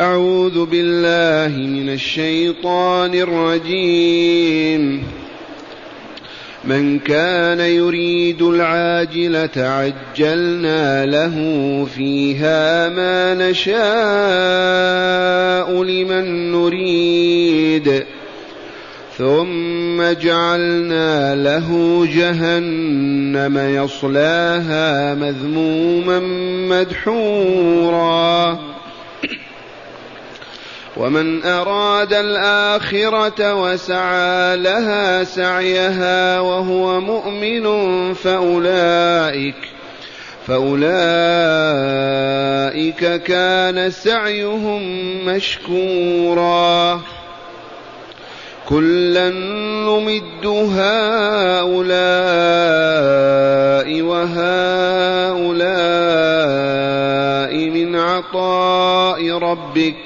أعوذ بالله من الشيطان الرجيم. من كان يريد العاجلة عجلنا له فيها ما نشاء لمن نريد. ثم جعلنا له جهنم يصلاها مذموما مدحورا. ومن أراد الآخرة وسعى لها سعيها وهو مؤمن فأولئك فأولئك كان سعيهم مشكورا كلا نمد هؤلاء وهؤلاء من عطاء ربك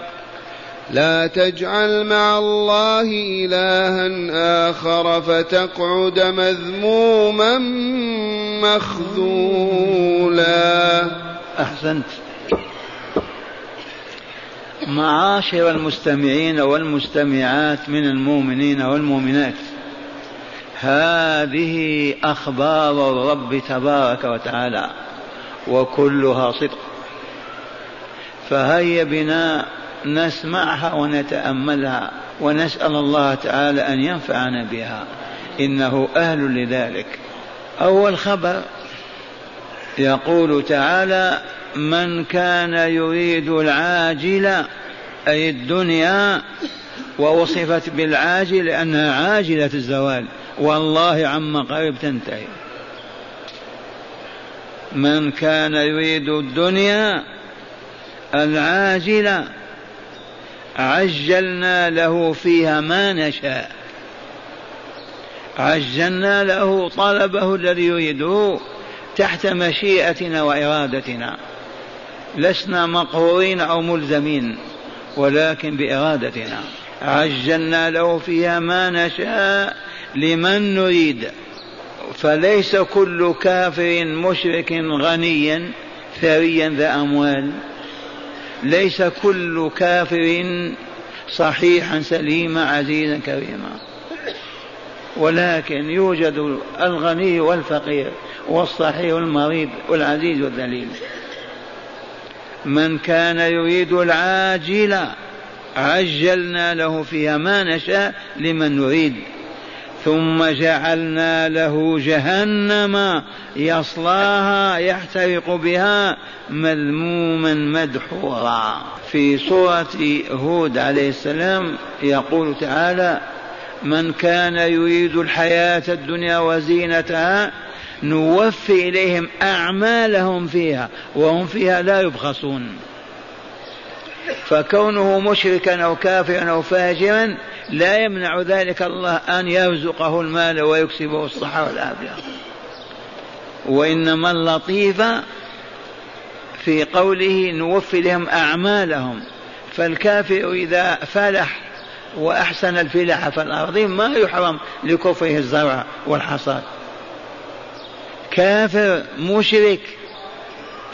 لا تجعل مع الله إلها آخر فتقعد مذموما مخذولا. أحسنت. معاشر المستمعين والمستمعات من المؤمنين والمؤمنات هذه أخبار الرب تبارك وتعالى وكلها صدق. فهيا بنا نسمعها ونتأملها ونسأل الله تعالى أن ينفعنا بها. إنه أهل لذلك. أول خبر يقول تعالى من كان يريد العاجل أي الدنيا ووصفت بالعاجل لأنها عاجلة الزوال. والله عما قريب تنتهي. من كان يريد الدنيا العاجلة عجلنا له فيها ما نشاء. عجلنا له طلبه الذي يريده تحت مشيئتنا وإرادتنا. لسنا مقهورين أو ملزمين ولكن بإرادتنا. عجلنا له فيها ما نشاء لمن نريد. فليس كل كافر مشرك غنيا ثريا ذا أموال. ليس كل كافر صحيحا سليما عزيزا كريما. ولكن يوجد الغني والفقير والصحيح والمريض والعزيز والذليل. من كان يريد العاجله عجلنا له فيها ما نشاء لمن نريد. ثم جعلنا له جهنم يصلاها يحترق بها مذموما مدحورا. في سورة هود عليه السلام يقول تعالى من كان يريد الحياة الدنيا وزينتها نوفي إليهم أعمالهم فيها وهم فيها لا يبخسون. فكونه مشركا أو كافرا أو فاجرا لا يمنع ذلك الله أن يرزقه المال ويكسبه الصحة والعافية. وإنما اللطيف في قوله نوفي لهم أعمالهم. فالكافر إذا فلح وأحسن الفلاح في الأرض ما يحرم لكفره الزرع والحصاد. كافر مشرك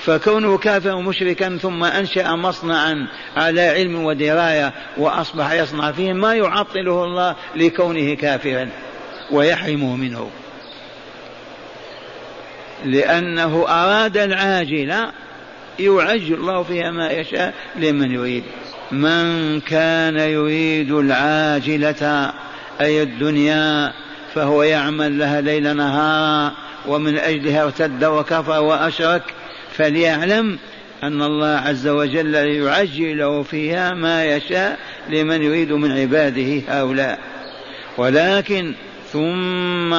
فكونه كافرا مشركا ثم أنشأ مصنعا على علم ودراية وأصبح يصنع فيه ما يعطله الله لكونه كافرا ويحرمه منه. لأنه أراد العاجله يعجل الله فيها ما يشاء لمن يريد. من كان يريد العاجلة أي الدنيا فهو يعمل لها ليل نهارا ومن أجلها ارتد وكفر وأشرك فليعلم أن الله عز وجل يعجل له فيها ما يشاء لمن يريد من عباده هؤلاء. ولكن ثم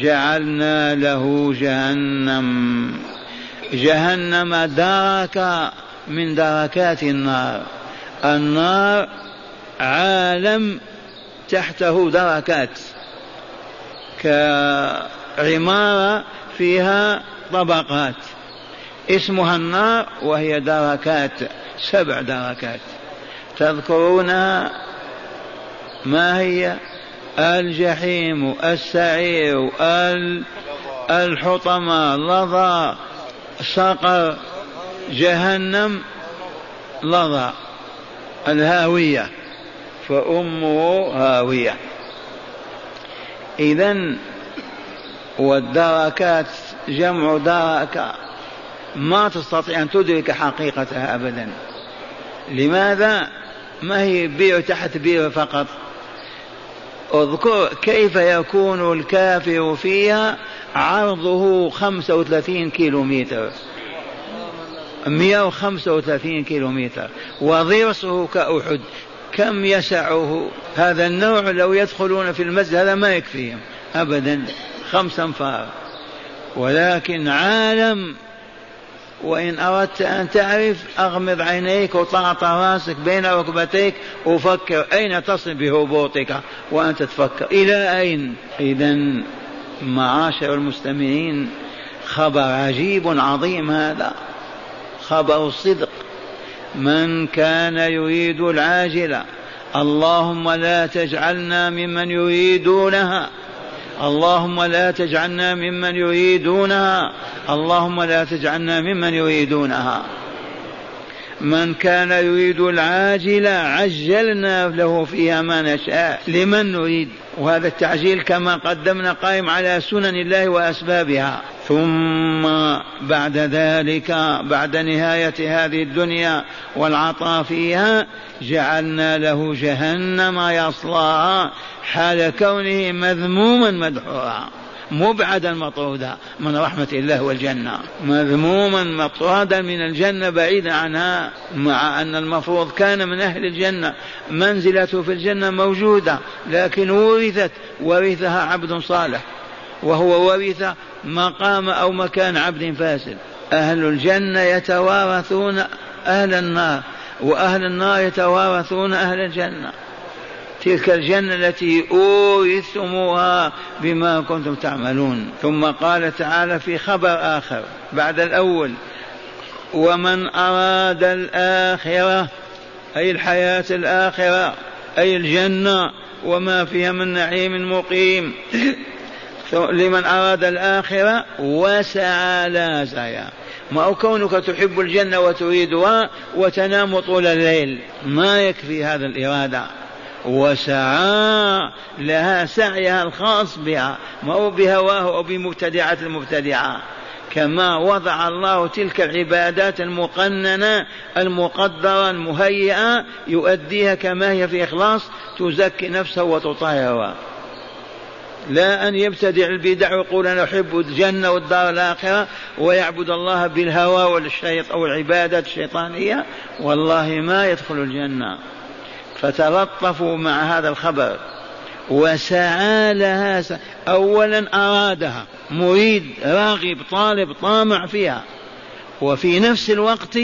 جعلنا له جهنم. جهنم درك من دركات النار. النار عالم تحته دركات عمارة فيها طبقات. اسمها النار وهي دركات سبع دركات. تذكرونها ما هي؟ الجحيم السعير الحطمة لظى سقر جهنم لظى. الهاوية فأمه هاوية. إذا والدركات جمع دركة ما تستطيع أن تدرك حقيقتها أبدا. لماذا؟ ما هي بير تحت بير فقط؟ اذكر كيف يكون الكافر فيها عرضه خمسة وثلاثين كيلو متر مئة وخمسة وثلاثين كيلو متر وضرسه كأحد. كم يسعه؟ هذا النوع لو يدخلون في المسجد هذا ما يكفيهم. أبدا. خمس أنفار. ولكن عالم وإن أردت أن تعرف أغمض عينيك وطعط راسك بين ركبتيك وفكر أين تصل بهبوطك وأنت تفكر. إلى أين؟ إذا معاشر المستمعين خبر عجيب عظيم هذا. خبر الصدق. من كان يريد العاجلة اللهم لا تجعلنا ممن يريدونها. اللهم لا تجعلنا ممن يريدونها. اللهم لا تجعلنا ممن يريدونها. من كان يريد العاجلة عجلنا له فيها ما نشاء. لمن نريد؟ وهذا التعجيل كما قدمنا قائم على سنن الله وأسبابها. ثم بعد ذلك بعد نهاية هذه الدنيا والعطاء فيها جعلنا له جهنم يصلاها حال كونه مذموما مدحورا مبعدا مطرودا من رحمة الله والجنة. مذموما مطرودا من الجنة بعيدا عنها مع أن المفروض كان من أهل الجنة منزلته في الجنة موجودة لكن ورثت ورثها عبد صالح. وهو ورث مقام أو مكان عبد فاسد. أهل الجنة يتوارثون أهل النار وأهل النار يتوارثون أهل الجنة. تلك الجنة التي أورثتموها بما كنتم تعملون. ثم قال تعالى في خبر آخر بعد الأول ومن أراد الآخرة أي الحياة الآخرة أي الجنة وما فيها من نعيم مقيم. لمن أراد الآخرة وسعى لا سعي ما هو كونك تحب الجنة وتريدها وتنام طول الليل. ما يكفي هذا الإرادة. وسعى لها سعيها الخاص بها. ما هو بهواه أو بمبتدعة المبتدعة. كما وضع الله تلك العبادات المقننة المقدرة المهيئة يؤديها كما هي في إخلاص تزكي نفسه وتطهرها. لا أن يبتدع البدع ويقول أنا أحب الجنة والدار الآخرة ويعبد الله بالهوى والشيط أو العبادات الشيطانية. والله ما يدخل الجنة. فتلطفوا مع هذا الخبر. وسعى لها أولا أرادها. مريد راغب طالب طامع فيها. وفي نفس الوقت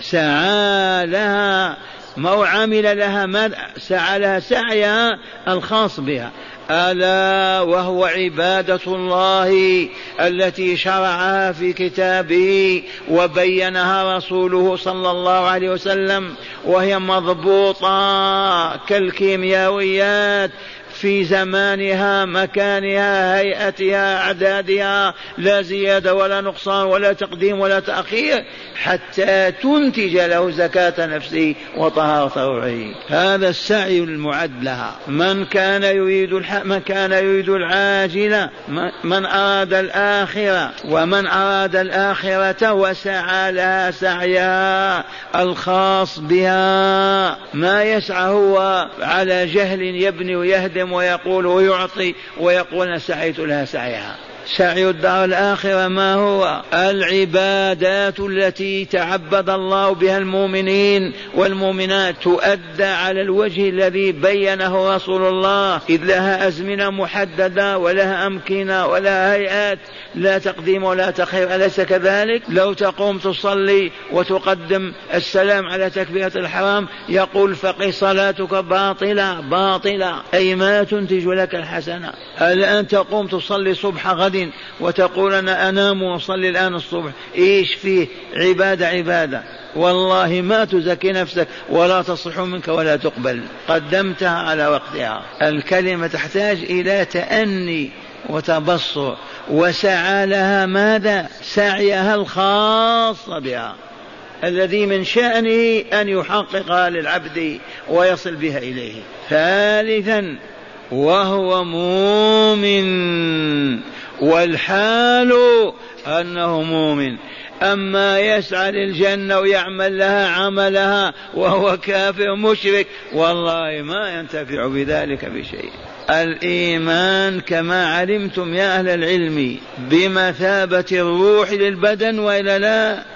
سعى لها ما عمل لها ما سعى لها سعيها الخاص بها. ألا وهو عبادة الله التي شرعها في كتابه وبينها رسوله صلى الله عليه وسلم وهي مضبوطة كالكيميائيات في زمانها مكانها هيئتها أعدادها لا زيادة ولا نقصان ولا تقديم ولا تأخير حتى تنتج له زكاة نفسه وطهارة روحه. هذا السعي المعد لها. من كان يريد الح... من كان يريد العاجلة من أراد الآخرة. ومن أراد الآخرة وسعى لها سعيها الخاص بها. ما يسعى هو على جهل يبني ويهدم ويقول ويعطي ويقول أنا سعيت لها سعيها. سعي الدار الآخرة ما هو؟ العبادات التي تعبد الله بها المؤمنين والمؤمنات تؤدى على الوجه الذي بينه رسول الله. إذ لها أزمنة محددة ولها أمكنة ولها هيئات. لا تقديم ولا تخير أليس كذلك؟ لو تقوم تصلي وتقدم السلام على تكبيرة الحرام يقول فقه صلاتك باطلة باطلة. أي ما تنتج لك الحسنة. الآن تقوم تصلي صبح غد غد وتقول أنا أنام وأصلي الآن الصبح. إيش فيه؟ عبادة عبادة. والله ما تزكي نفسك ولا تصح منك ولا تقبل. قدمتها على وقتها. الكلمة تحتاج إلى تأني وتبصر. وسعى لها ماذا؟ سعيها الخاص بها. الذي من شأنه أن يحققها للعبد ويصل بها إليه. ثالثا وهو مؤمن والحال أنه مؤمن. أما يسعى للجنة ويعمل لها عملها وهو كافر مشرك والله ما ينتفع بذلك بشيء. الإيمان كما علمتم يا أهل العلم بمثابة الروح للبدن وإلا لا؟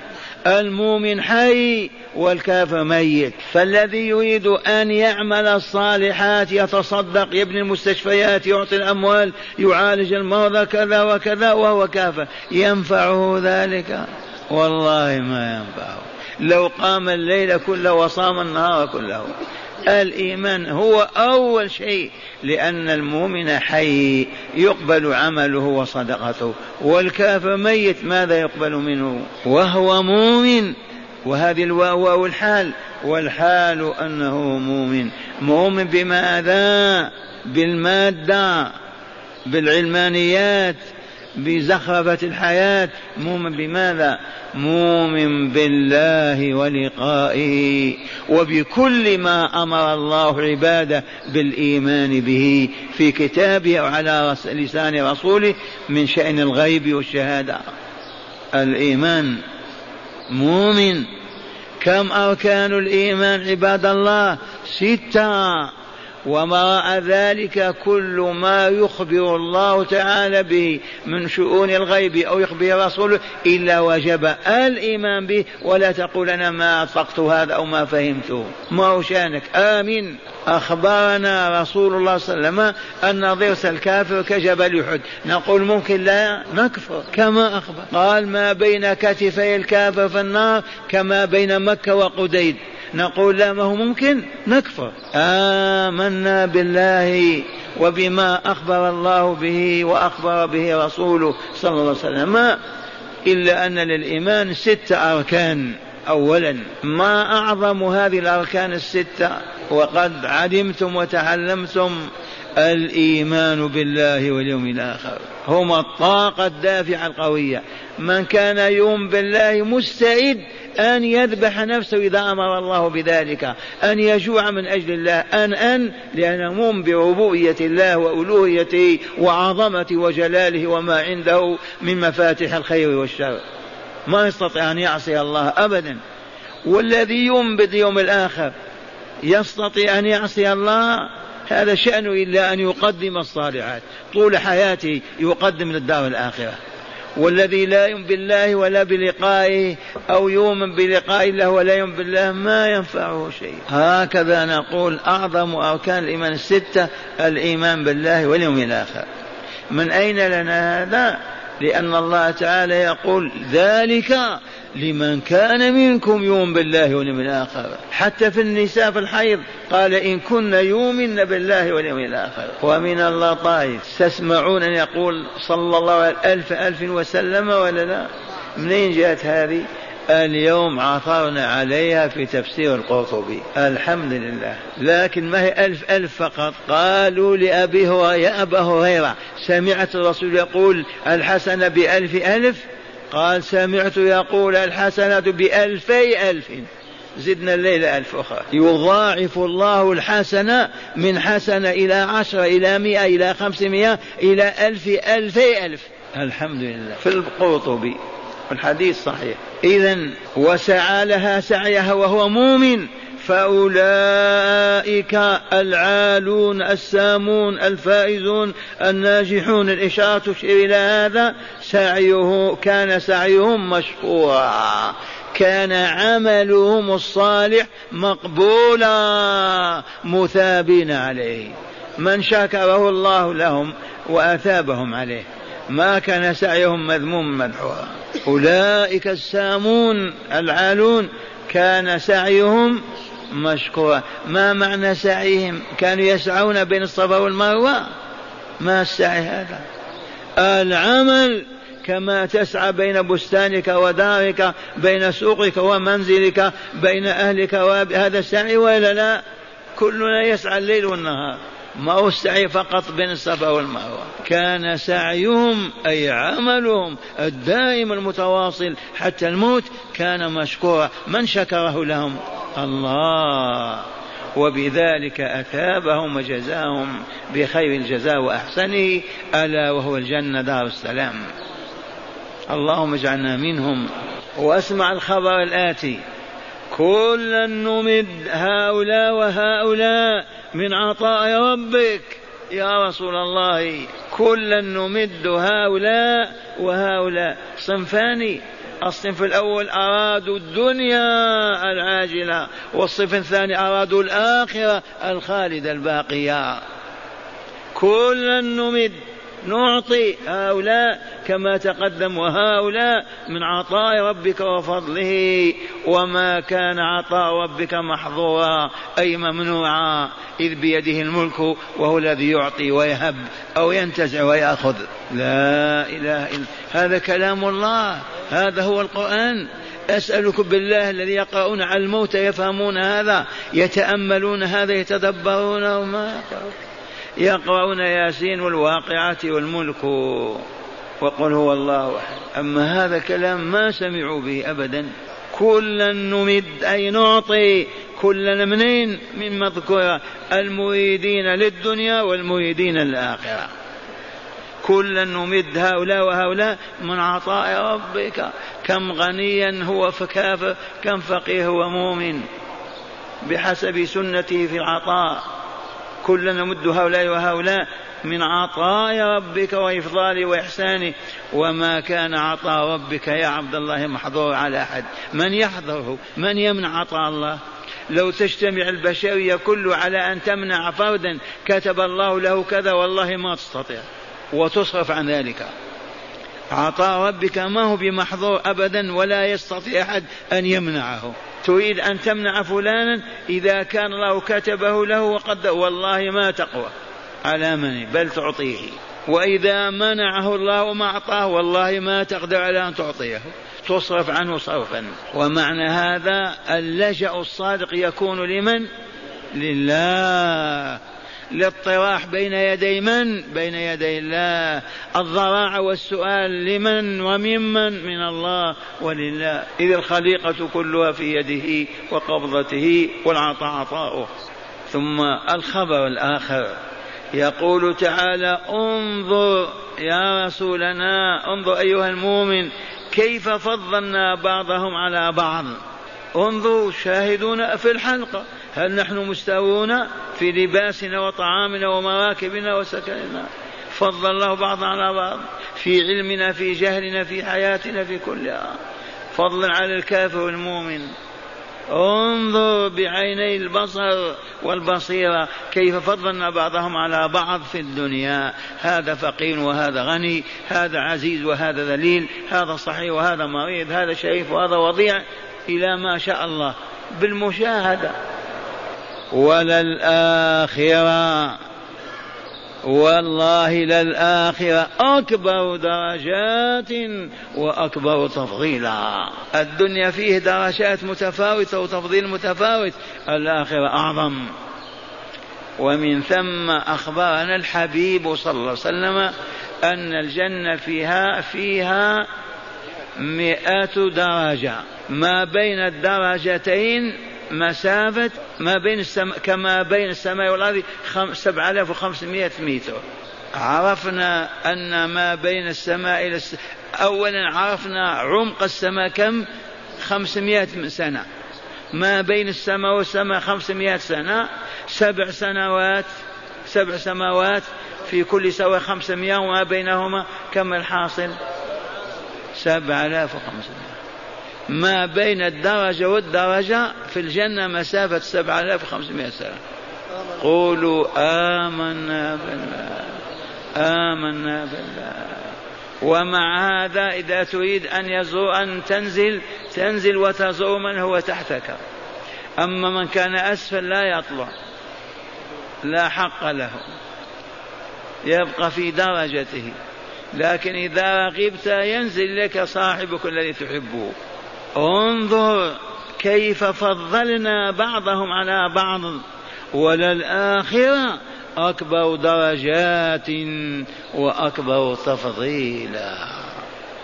المؤمن حي والكافر ميت. فالذي يريد أن يعمل الصالحات يتصدق يبني المستشفيات يعطي الأموال يعالج المرضى كذا وكذا وهو كافر. ينفعه ذلك؟ والله ما ينفعه. لو قام الليل كله وصام النهار كله. الإيمان هو أول شيء لأن المؤمن حي يقبل عمله وصدقته والكافر ميت ماذا يقبل منه؟ وهو مؤمن. وهذه الواو الحال والحال أنه مؤمن. مؤمن بماذا؟ بالمادة بالعلمانيات. بزخرفة الحياة. مؤمن بماذا؟ مؤمن بالله ولقائه. وبكل ما أمر الله عباده بالإيمان به في كتابه وعلى لسان رسوله من شأن الغيب والشهادة. الإيمان. مؤمن. كم أركان الإيمان عباد الله؟ ستة. وراء ذلك كل ما يخبر الله تعالى به من شؤون الغيب أو يخبر رسوله إلا وجب الإيمان به ولا تقول أنا ما أطلقت هذا أو ما فهمته ما هو شأنك؟ آمين أخبرنا رسول الله صلى الله عليه وسلم أن ضرس الكافر كجبل أحد. نقول ممكن لا نكفر. كما أخبر. قال ما بين كتفي الكافر في النار كما بين مكة وقديد. نقول لا ما هو ممكن؟ نكفر. آمنا بالله وبما أخبر الله به وأخبر به رسوله صلى الله عليه وسلم. إلا أن للإيمان ست أركان أولا. ما أعظم هذه الأركان الستة؟ وقد علمتم وتعلمتم الإيمان بالله واليوم الآخر. هما الطاقة الدافعة القوية. من كان يؤمن بالله مستعد أن يذبح نفسه إذا أمر الله بذلك. أن يجوع من أجل الله. أن أن لأنه مؤمن بربوبية الله وألوهيته وعظمته وجلاله وما عنده من مفاتح الخير والشر. ما يستطيع أن يعصي الله أبدا. والذي يؤمن باليوم الآخر يستطيع أن يعصي الله هذا شأنه إلا أن يقدم الصالحات. طول حياته يقدم للدار الآخرة. والذي لا يؤمن بالله ولا بلقائه أو يؤمن بلقاء الله ولا يؤمن بالله ما ينفعه شيء. هكذا نقول أعظم أركان الإيمان الستة الإيمان بالله واليوم الآخر. من أين لنا هذا؟ لأن الله تعالى يقول ذلك لمن كان منكم يؤمن بالله واليوم الآخر. حتى في النساء في الحيض قال إن كن يؤمن بالله واليوم الآخر. ومن اللطائف تسمعون أن يقول صلى الله عليه ألف ألف وسلم ولا لا؟ منين جاءت هذه؟ اليوم عثرنا عليها في تفسير القرطبي. الحمد لله. لكن ما هي ألف ألف فقط؟ قالوا لأبي هريرة يا أبا هريرة سمعت الرسول يقول الحسنة بألف ألف؟ قال سمعت يقول الحسنة بألفي ألف. زدنا الليلة ألف أخرى. يضاعف الله الحسنة من حسنة إلى عشرة إلى مئة إلى خمسمائة إلى ألف ألفي ألف. الحمد لله. في القرطبي الحديث صحيح. إذا وسعى لها سعيها وهو مؤمن فأولئك العالون السامون الفائزون الناجحون. الإشارة تشير إلى هذا سعيه كان سعيهم مشكورا كان عملهم الصالح مقبولا مثابين عليه. من شكره الله لهم وأثابهم عليه. ما كان سعيهم مذموما مدحورا أولئك السامون العالون كان سعيهم مشكورا ما معنى سعيهم؟ كانوا يسعون بين الصفا والمروة. ما السعي هذا؟ العمل كما تسعى بين بستانك ودارك بين سوقك ومنزلك بين أهلك هذا السعي ولا لا؟ كلنا يسعى الليل والنهار. ما هو السعي فقط بين الصفا والمروة. كان سعيهم أي عملهم الدائم المتواصل حتى الموت كان مشكورا. من شكره لهم؟ الله. وبذلك أثابهم وجزاهم بخير الجزاء وأحسنه. ألا وهو الجنة دار السلام. اللهم اجعلنا منهم. واسمع الخبر الآتي. كلا نمد هؤلاء وهؤلاء من عطاء ربك. يا رسول الله كلا نمد هؤلاء وهؤلاء. صنفان الصنف الأول أرادوا الدنيا العاجلة والصنف الثاني أرادوا الآخرة الخالدة الباقية. كلا نمد نعطي هؤلاء كما تقدم وهؤلاء من عطاء ربك وفضله وما كان عطاء ربك محظورا أي ممنوعا. إذ بيده الملك وهو الذي يعطي ويهب أو ينتزع ويأخذ. لا إله إلا هذا كلام الله هذا هو القرآن. أسألكم بالله الذي يقرؤون على الموت يفهمون هذا يتأملون هذا يتدبرونه ما يقرؤون يقرؤون ياسين والواقعة والملك وقل هو الله أحد. أما هذا كلام ما سمعوا به أبدا. كلا نمد أي نعطي كلا منين؟ من مذكورة المريدين للدنيا والمريدين للآخرة. كلا نمد هؤلاء وهؤلاء من عطاء ربك. كم غنيا هو فكافر كم فقيه هو مؤمن. بحسب سنته في العطاء. كلا نمد هؤلاء وهؤلاء من عطاء ربك وإفضاله وإحسانه وما كان عطاء ربك يا عبد الله محظور على أحد. من يحضره من يمنع عطاء الله؟ لو تجتمع البشرية كله على أن تمنع فردا كتب الله له كذا والله ما تستطيع. وتصرف عن ذلك. عطاء ربك ما هو بمحظور أبدا ولا يستطيع أحد أن يمنعه. تريد أن تمنع فلانا إذا كان الله كتبه له وقد والله ما تقوى. على من بل تعطيه. وإذا منعه الله ما أعطاه والله ما تقدر على أن تعطيه. تصرف عنه صرفا. ومعنى هذا اللجأ الصادق يكون لمن؟ لله. الاطراح بين يدي من؟ بين يدي الله. الضراعة والسؤال لمن وممن؟ من الله ولله. إذ الخليقة كلها في يده وقبضته والعطاء. عطاؤه ثم الخبر الآخر. يقول تعالى انظر يا رسولنا انظر أيها المؤمن كيف فضلنا بعضهم على بعض. انظروا شاهدون في الحلقة. هل نحن مستوون في لباسنا وطعامنا ومراكبنا وسكننا؟ فضل الله بعضا على بعض في علمنا في جهلنا في حياتنا في كلها. فضلا على الكافر والمؤمن. انظر بعيني البصر والبصيرة. كيف فضلنا بعضهم على بعض في الدنيا. هذا فقير وهذا غني هذا عزيز وهذا ذليل هذا صحيح وهذا مريض هذا شريف وهذا وضيع. إلى ما شاء الله. بالمشاهدة. وللآخرة. والله للآخرة أكبر درجات وأكبر تفضيلا. الدنيا فيه درجات متفاوتة وتفضيل متفاوت الآخرة أعظم. ومن ثم أخبرنا الحبيب صلى الله عليه وسلم أن الجنة فيها فيها مئة درجة. ما بين الدرجتين مسافة ما بين السماء كما بين السماء والأرض آلاف وخمسمائة متر. عرفنا أن ما بين السماء إلى الس... أولا عرفنا عمق السماء كم؟ خمسمائة سنة. ما بين السماء والسماء خمسمائة سنة. سبع سنوات سبع سماوات في كل سواء خمسمائة وما بينهما كم الحاصل؟ سبع آلاف وخمسمائة. ما بين الدرجة والدرجة في الجنة مسافة سبعة آلاف وخمسمائة سنة. قولوا آمنا بالله آمنا بالله. ومع هذا إذا تريد أن يزور أن تنزل تنزل وتزور من هو تحتك. أما من كان أسفل لا يطلع. لا حق له. يبقى في درجته. لكن إذا غبت ينزل لك صاحبك الذي تحبه. انظر كيف فضلنا بعضهم على بعض وللآخرة أكبر درجات وأكبر تفضيلا.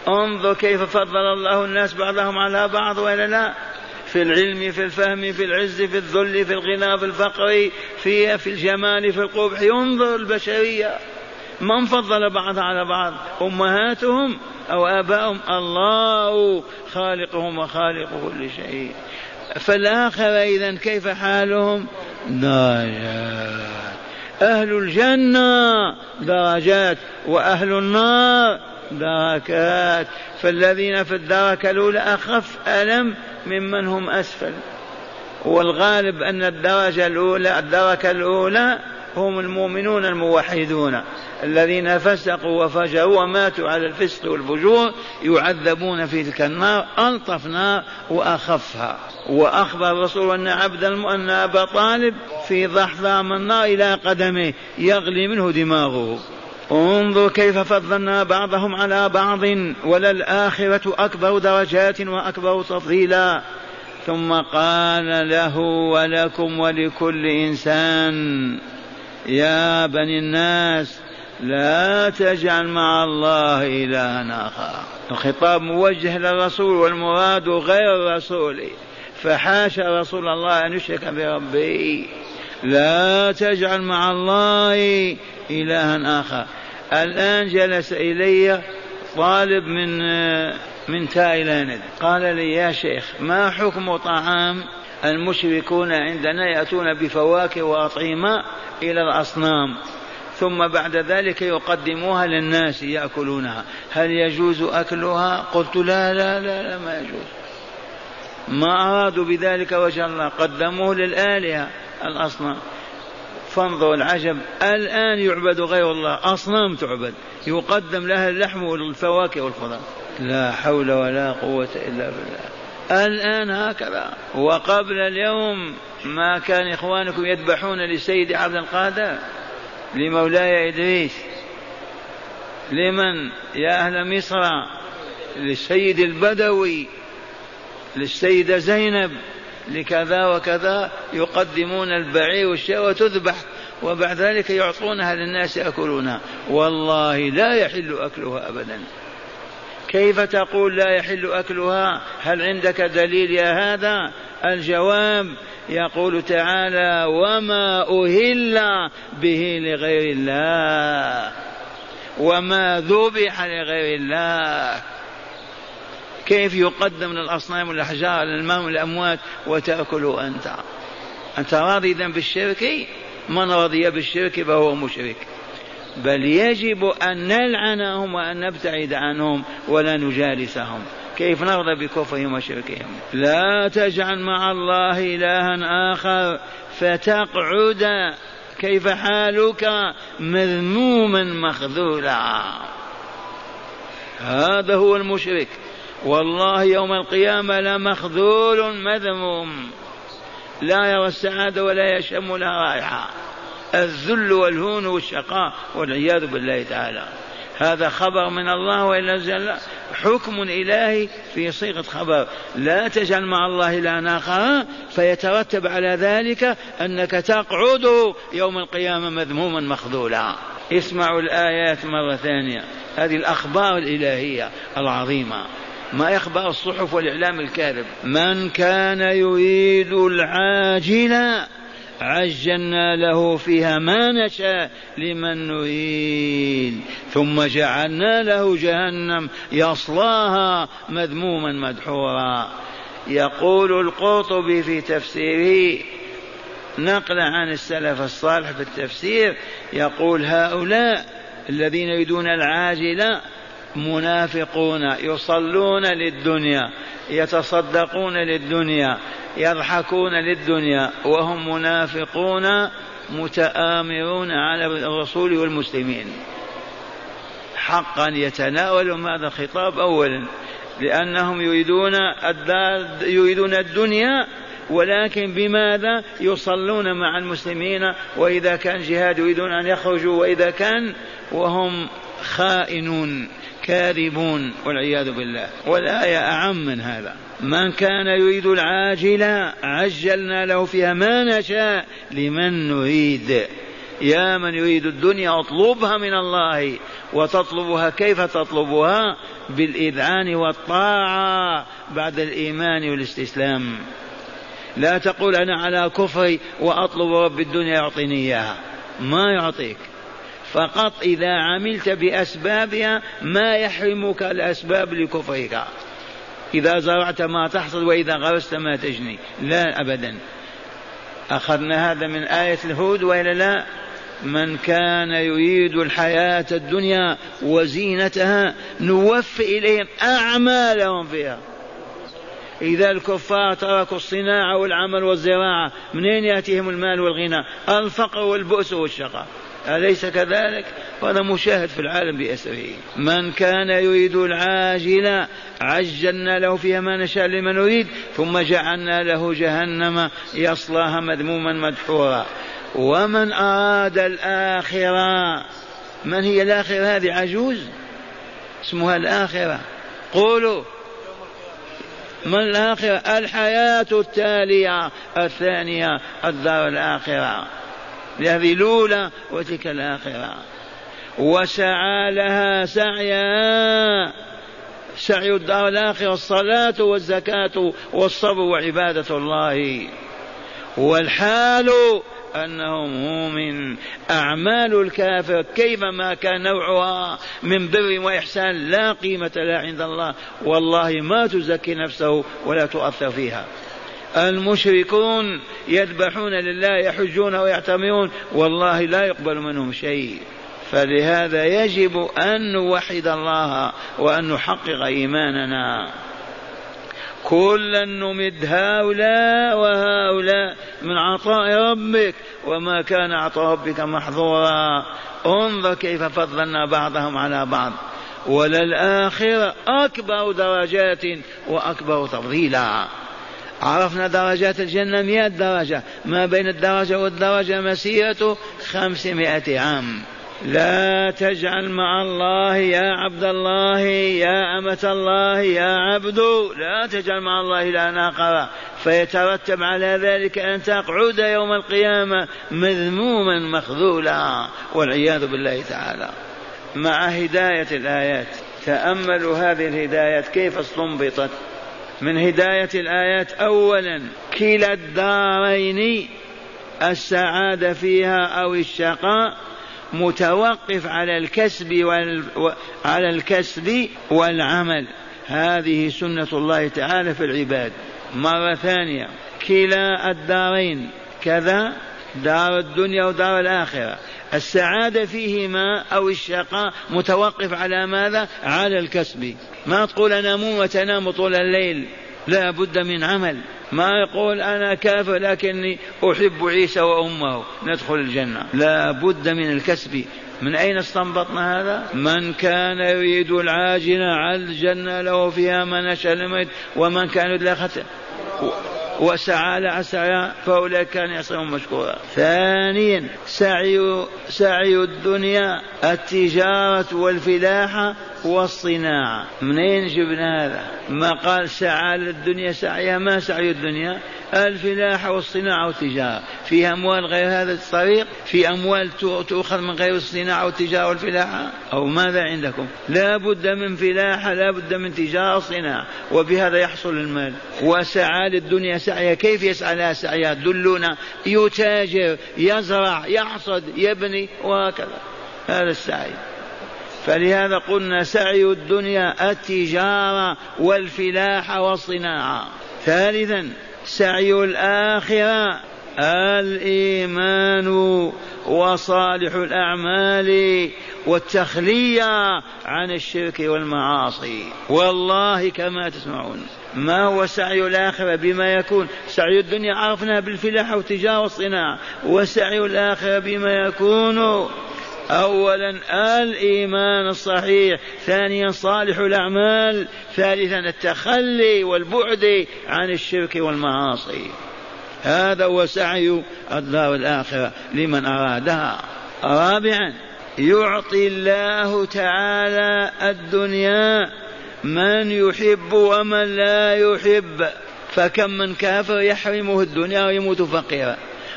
انظر كيف فضل الله الناس بعضهم على بعض ولا لا. في العلم في الفهم في العز في الذل في الغنى في الفقر في في الجمال في القبح. انظر البشرية من فضل بعضها على بعض؟ أمهاتهم. أو آباؤهم الله خالقهم وخالق كل شيء. فالآخرة إذا كيف حالهم؟ درجات. أهل الجنة درجات وأهل النار دركات. فالذين في الدركة الأولى أخف ألم ممن هم أسفل. والغالب أن الدرجة الأولى الدركة الأولى هم المؤمنون الموحدون. الذين فسقوا وفجروا وماتوا على الفسق والفجور يعذبون في تلك النار ألطف نار وأخفها. وأخبر الرسول أن عبد أن أبا طالب في ضحضة من النار إلى قدمه يغلي منه دماغه. انظر كيف فضلنا بعضهم على بعض وللآخرة أكبر درجات وأكبر تفضيلا. ثم قال له ولكم ولكل إنسان يا بني الناس لا تجعل مع الله إلها آخر. الخطاب موجه للرسول والمراد غير الرسول. فحاشا رسول الله أن يشرك بربه. لا تجعل مع الله إلها آخر. الآن جلس إلي طالب من من تايلاند. قال لي يا شيخ ما حكم طعام المشركون عندنا يأتون بفواكه وأطعمة إلى الأصنام؟ ثم بعد ذلك يقدموها للناس يأكلونها. هل يجوز أكلها؟ قلت لا لا لا, لا ما يجوز. ما أرادوا بذلك وجه الله قدموه للآلهة الأصنام. فانظروا العجب الآن يعبد غير الله أصنام تعبد. يقدم لها اللحم والفواكه والخضار. لا حول ولا قوة إلا بالله. الآن هكذا. وقبل اليوم ما كان إخوانكم يذبحون لسيد عبد القادر؟ لمولاي إدريس لمن يا أهل مصر للسيد البدوي للسيدة زينب لكذا وكذا يقدمون البعير والشاة وتذبح وبعد ذلك يعطونها للناس يأكلونها. والله لا يحل أكلها أبدا. كيف تقول لا يحل أكلها؟ هل عندك دليل يا هذا؟ الجواب يقول تعالى وما أهل به لغير الله وما ذبح لغير الله كيف يقدم للأصنام والأحجار للماء والأموات وتأكل أنت أنت راضي إذا بالشرك؟ من رضي بالشرك فهو مشرك. بل يجب أن نلعنهم وأن نبتعد عنهم ولا نجالسهم. كيف نرضى بكفرهم وشركهم؟ لا تجعل مع الله إلها آخر فتقعد كيف حالك مذموما مخذولا. هذا هو المشرك. والله يوم القيامة لمخذول مذموم. لا يرى السعادة ولا يشم لها رائحة. الذل والهون والشقاء والعياذ بالله تعالى. هذا خبر من الله وإلا جل حكم إلهي في صيغة خبر. لا تجعل مع الله إلها آخر. فيترتب على ذلك أنك تقعد يوم القيامة مذموما مخذولا. اسمعوا الآيات مرة ثانية. هذه الأخبار الإلهية العظيمة. ما يخبر الصحف والإعلام الكاذب؟ من كان يريد العاجلة عجلنا له فيها ما نشاء لمن نريد. ثم جعلنا له جهنم يصلاها مذموما مدحورا. يقول القرطبي في تفسيره نقل عن السلف الصالح في التفسير يقول هؤلاء الذين يريدون العاجله منافقون يصلون للدنيا يتصدقون للدنيا يضحكون للدنيا وهم منافقون متآمرون على الرسول والمسلمين. حقا يتناولون هذا الخطاب أولا لأنهم يريدون الدار يريدون الدنيا ولكن بماذا يصلون مع المسلمين؟ وإذا كان جهاد يريدون أن يخرجوا وإذا كان وهم خائنون كاذبون والعياذ بالله. والآية أعم من هذا. من كان يريد العاجلة عجلنا له فيها ما نشاء لمن نريد. يا من يريد الدنيا اطلبها من الله وتطلبها كيف تطلبها؟ بالإذعان والطاعة بعد الإيمان والاستسلام. لا تقول أنا على كفري وأطلب رب الدنيا يعطيني إياها. ما يعطيك. فقط إذا عملت بأسبابها ما يحرمك الأسباب لكفرك. إذا زرعت ما تحصد وإذا غرست ما تجني. لا أبدا. أخذنا هذا من آية الهود وإلا لا من كان يريد الحياة الدنيا وزينتها نوفي إليهم أعمالهم فيها. إذا الكفار تركوا الصناعة والعمل والزراعة منين يأتيهم المال والغنى؟ الفقر والبؤس والشقاء. أليس كذلك؟ وهذا مشاهد في العالم بأسره من كان يريد العاجلة عجلنا له فيها ما نشاء لمن نريد ثم جعلنا له جهنم يصلاها مذموما مدحورا. ومن أراد الآخرة من هي الآخرة هذه؟ عجوز؟ اسمها الآخرة. قولوا. من الآخرة؟ الحياة التالية الثانية الدار الآخرة. هذه الأولى وتلك الآخرة. وسعى لها سعيا. سعي الدار الآخرة الصلاة والزكاة والصبر وعبادة الله. والحال أنه مؤمن أعمال الكافر كيفما كان نوعها من بر وإحسان لا قيمة لها عند الله. والله ما تزكي نفسه ولا تؤثر فيها. المشركون يذبحون لله يحجون ويعتمرون والله لا يقبل منهم شيء. فلهذا يجب أن نوحد الله وأن نحقق إيماننا. كلا نمد هؤلاء وهؤلاء من عطاء ربك وما كان عطاء ربك محظورا. انظر كيف فضلنا بعضهم على بعض. وللآخرة أكبر درجات وأكبر تفضيلا. عرفنا درجات الجنة مئة درجة ما بين الدرجة والدرجة مسيرة خمسمائة عام. لا تجعل مع الله يا عبد الله يا أمة الله يا عبد. لا تجعل مع الله إلها آخر فيترتب على ذلك أن تقعد يوم القيامة مذموما مخذولا والعياذ بالله تعالى. مع هداية الآيات تأملوا هذه الهدايات كيف استنبطت؟ من هداية الآيات. أولا كلا الدارين السعادة فيها أو الشقاء متوقف على الكسب وال... على الكسب والعمل. هذه سنة الله تعالى في العباد. مرة ثانية كلا الدارين. كذا دار الدنيا ودار الآخرة. السعادة فيهما أو الشقاء متوقف على ماذا؟ على الكسب. ما تقول أنا مو وتنام طول الليل. لا بد من عمل. ما يقول أنا كافر لكني أحب عيسى وأمه. ندخل الجنة. لا بد من الكسب. من أين استنبطنا هذا؟ من كان يريد العاجلة عجلنا له فيها ما نشاء ومن كان يريد وسعى لها سعيا فأولئك كان يصيرون مشكورا. ثانيا سعي سعي الدنيا التجارة والفلاحة والصناعة. منين جبنا هذا؟ ما قال سعى للدنيا سعيها ما سعي الدنيا؟ الفلاحة والصناعة والتجارة. في أموال غير هذا الطريق؟ في أموال تؤخذ من غير الصناعة والتجارة والفلاحة أو ماذا عندكم؟ لا بد من فلاحة لا بد من تجارة وصناعة وبهذا يحصل المال. وسعى للدنيا سعيها كيف يسعى لها سعيها دلونا يتاجر يزرع يحصد يبني وهكذا. هذا السعي. فلهذا قلنا سعي الدنيا التجارة والفلاحة والصناعة. ثالثا سعي الآخرة الإيمان وصالح الأعمال والتخلية عن الشرك والمعاصي. والله كما تسمعون ما هو سعي الآخرة بما يكون؟ سعي الدنيا عرفنا بالفلاحة والتجارة والصناعة وسعي الآخرة بما يكون؟ أولا الإيمان الصحيح ثانيا صالح الأعمال ثالثا التخلي والبعد عن الشرك والمعاصي. هذا هو سعي الدار الآخرة لمن أرادها. رابعا يعطي الله تعالى الدنيا من يحب ومن لا يحب. فكم من كافر يحرمه الدنيا ويموت فقيرا.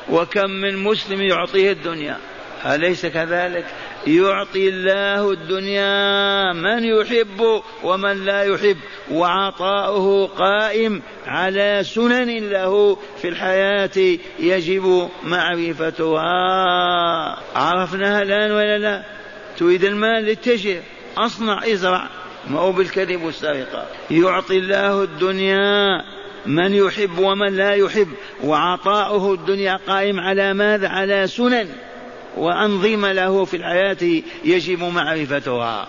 وكم من مسلم يعطيه الدنيا. أليس كذلك؟ يعطي الله الدنيا من يحب ومن لا يحب وعطاؤه قائم على سنن له في الحياة يجب معرفتها. عرفناها الآن ولا لا؟ تريد المال للتجر أصنع ازرع. ما هو بالكذب والسرقة. يعطي الله الدنيا من يحب ومن لا يحب وعطاؤه الدنيا قائم على ماذا؟ على سنن. وأنظمة له في الحياة يجب معرفتها.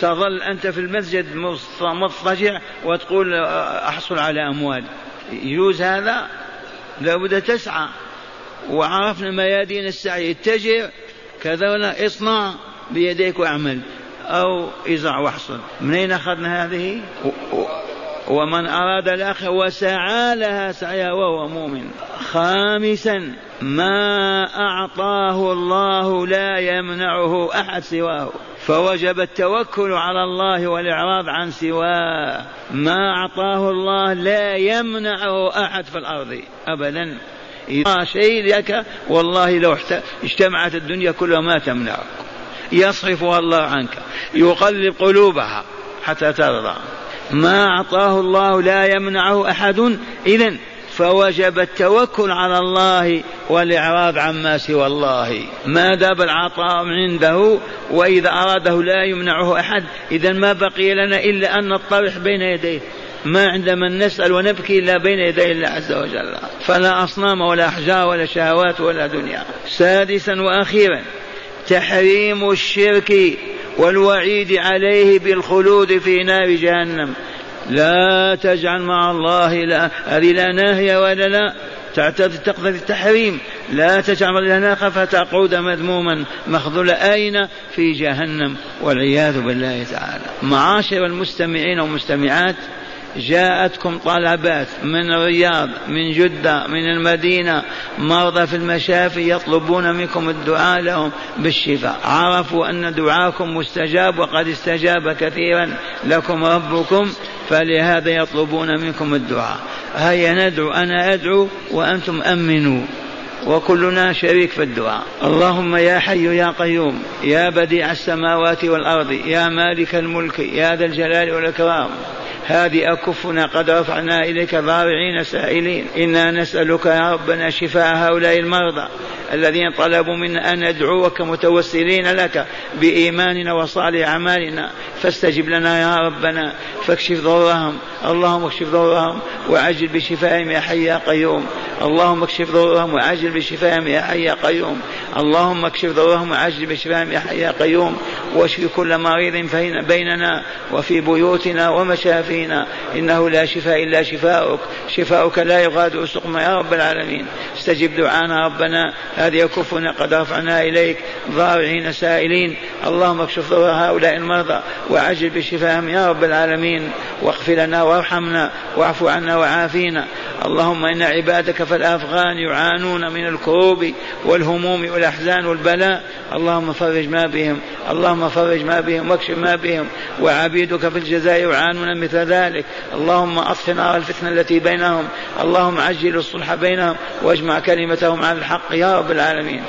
تظل أنت في المسجد مضطجع وتقول أحصل على أموال. يجوز هذا؟ لابد تسعى. وعرفنا ميادين السعي. اتجر كذا ولا اصنع بيديك واعمل. أو ازرع واحصل. منين أخذنا هذه؟ ومن أراد الآخرة وسعى لها سعيها وهو مؤمن. خامسا ما أعطاه الله لا يمنعه أحد سواه. فوجب التوكل على الله والإعراض عن سواه. ما أعطاه الله لا يمنعه أحد في الأرض. أبدا. إذا شيء لك والله لو اجتمعت الدنيا كلها ما تمنعك. يصرفها الله عنك. يقلب قلوبها حتى ترضى. ما أعطاه الله لا يمنعه أحد. إذا فوجب التوكل على الله والإعراض عما سوى الله. ما داب العطاء عنده وإذا أراده لا يمنعه أحد إذا ما بقي لنا إلا أن نطرح بين يديه. ما عندما نسأل ونبكي إلا بين يدي الله عز وجل. فلا أصنام ولا أحجار ولا شهوات ولا دنيا. سادسا وأخيرا تحريم الشرك والوعيد عليه بالخلود في نار جهنم. لا تجعل مع الله لا هذه لا ناهية ولا لا. تعتد التحريم. لا تجعل لنا فتقعد مذموما مخذولا أين؟ في جهنم والعياذ بالله تعالى. معاشر المستمعين والمستمعات جاءتكم طلبات من الرياض من جدة من المدينة مرضى في المشافي يطلبون منكم الدعاء لهم بالشفاء. عرفوا أن دعاكم مستجاب وقد استجاب كثيرا لكم ربكم فلهذا يطلبون منكم الدعاء. هيا ندعو أنا أدعو وأنتم أمنوا وكلنا شريك في الدعاء. اللهم يا حي يا قيوم يا بديع السماوات والأرض يا مالك الملك يا ذا الجلال والإكرام. هذه أكفنا قد رفعنا إليك ضارعين سائلين. إنا نسألك يا ربنا شفاء هؤلاء المرضى الذين طلبوا منا أن ندعوك متوسلين لك بإيماننا وصالح أعمالنا. فاستجب لنا يا ربنا فاكشف ضرهم. اللهم اكشف ضرهم وعجل بشفائهم يا حي يا قيوم. اللهم اكشف ضرهم وعجل بشفائهم يا حي يا قيوم. اللهم اكشف ضرهم وعجل بشفائهم يا حي يا قيوم واشف كل مريض بيننا وفي بيوتنا ومشافينا. إنه لا شفاء إلا شفاؤك. شفاؤك لا يغادر سقما يا رب العالمين. استجب دعانا ربنا. هذه يكفنا قد رفعنا إليك. ضارعين سائلين. اللهم اكشف ضر هؤلاء المرضى وعجل بشفاهم يا رب العالمين. واغفر لنا وارحمنا واعف عنا وعافينا. اللهم إن عبادك فالأفغان يعانون من الكروب والهموم والاحزان والبلاء. اللهم فرج ما بهم. اللهم فرج ما بهم واكشف ما بهم. وعبيدك في الجزائر يعانون مثل ذلك. اللهم اطف نار الفتنة التي بينهم. اللهم عجل الصلح بينهم. واجمع كلمتهم على الحق يا رب العالمين.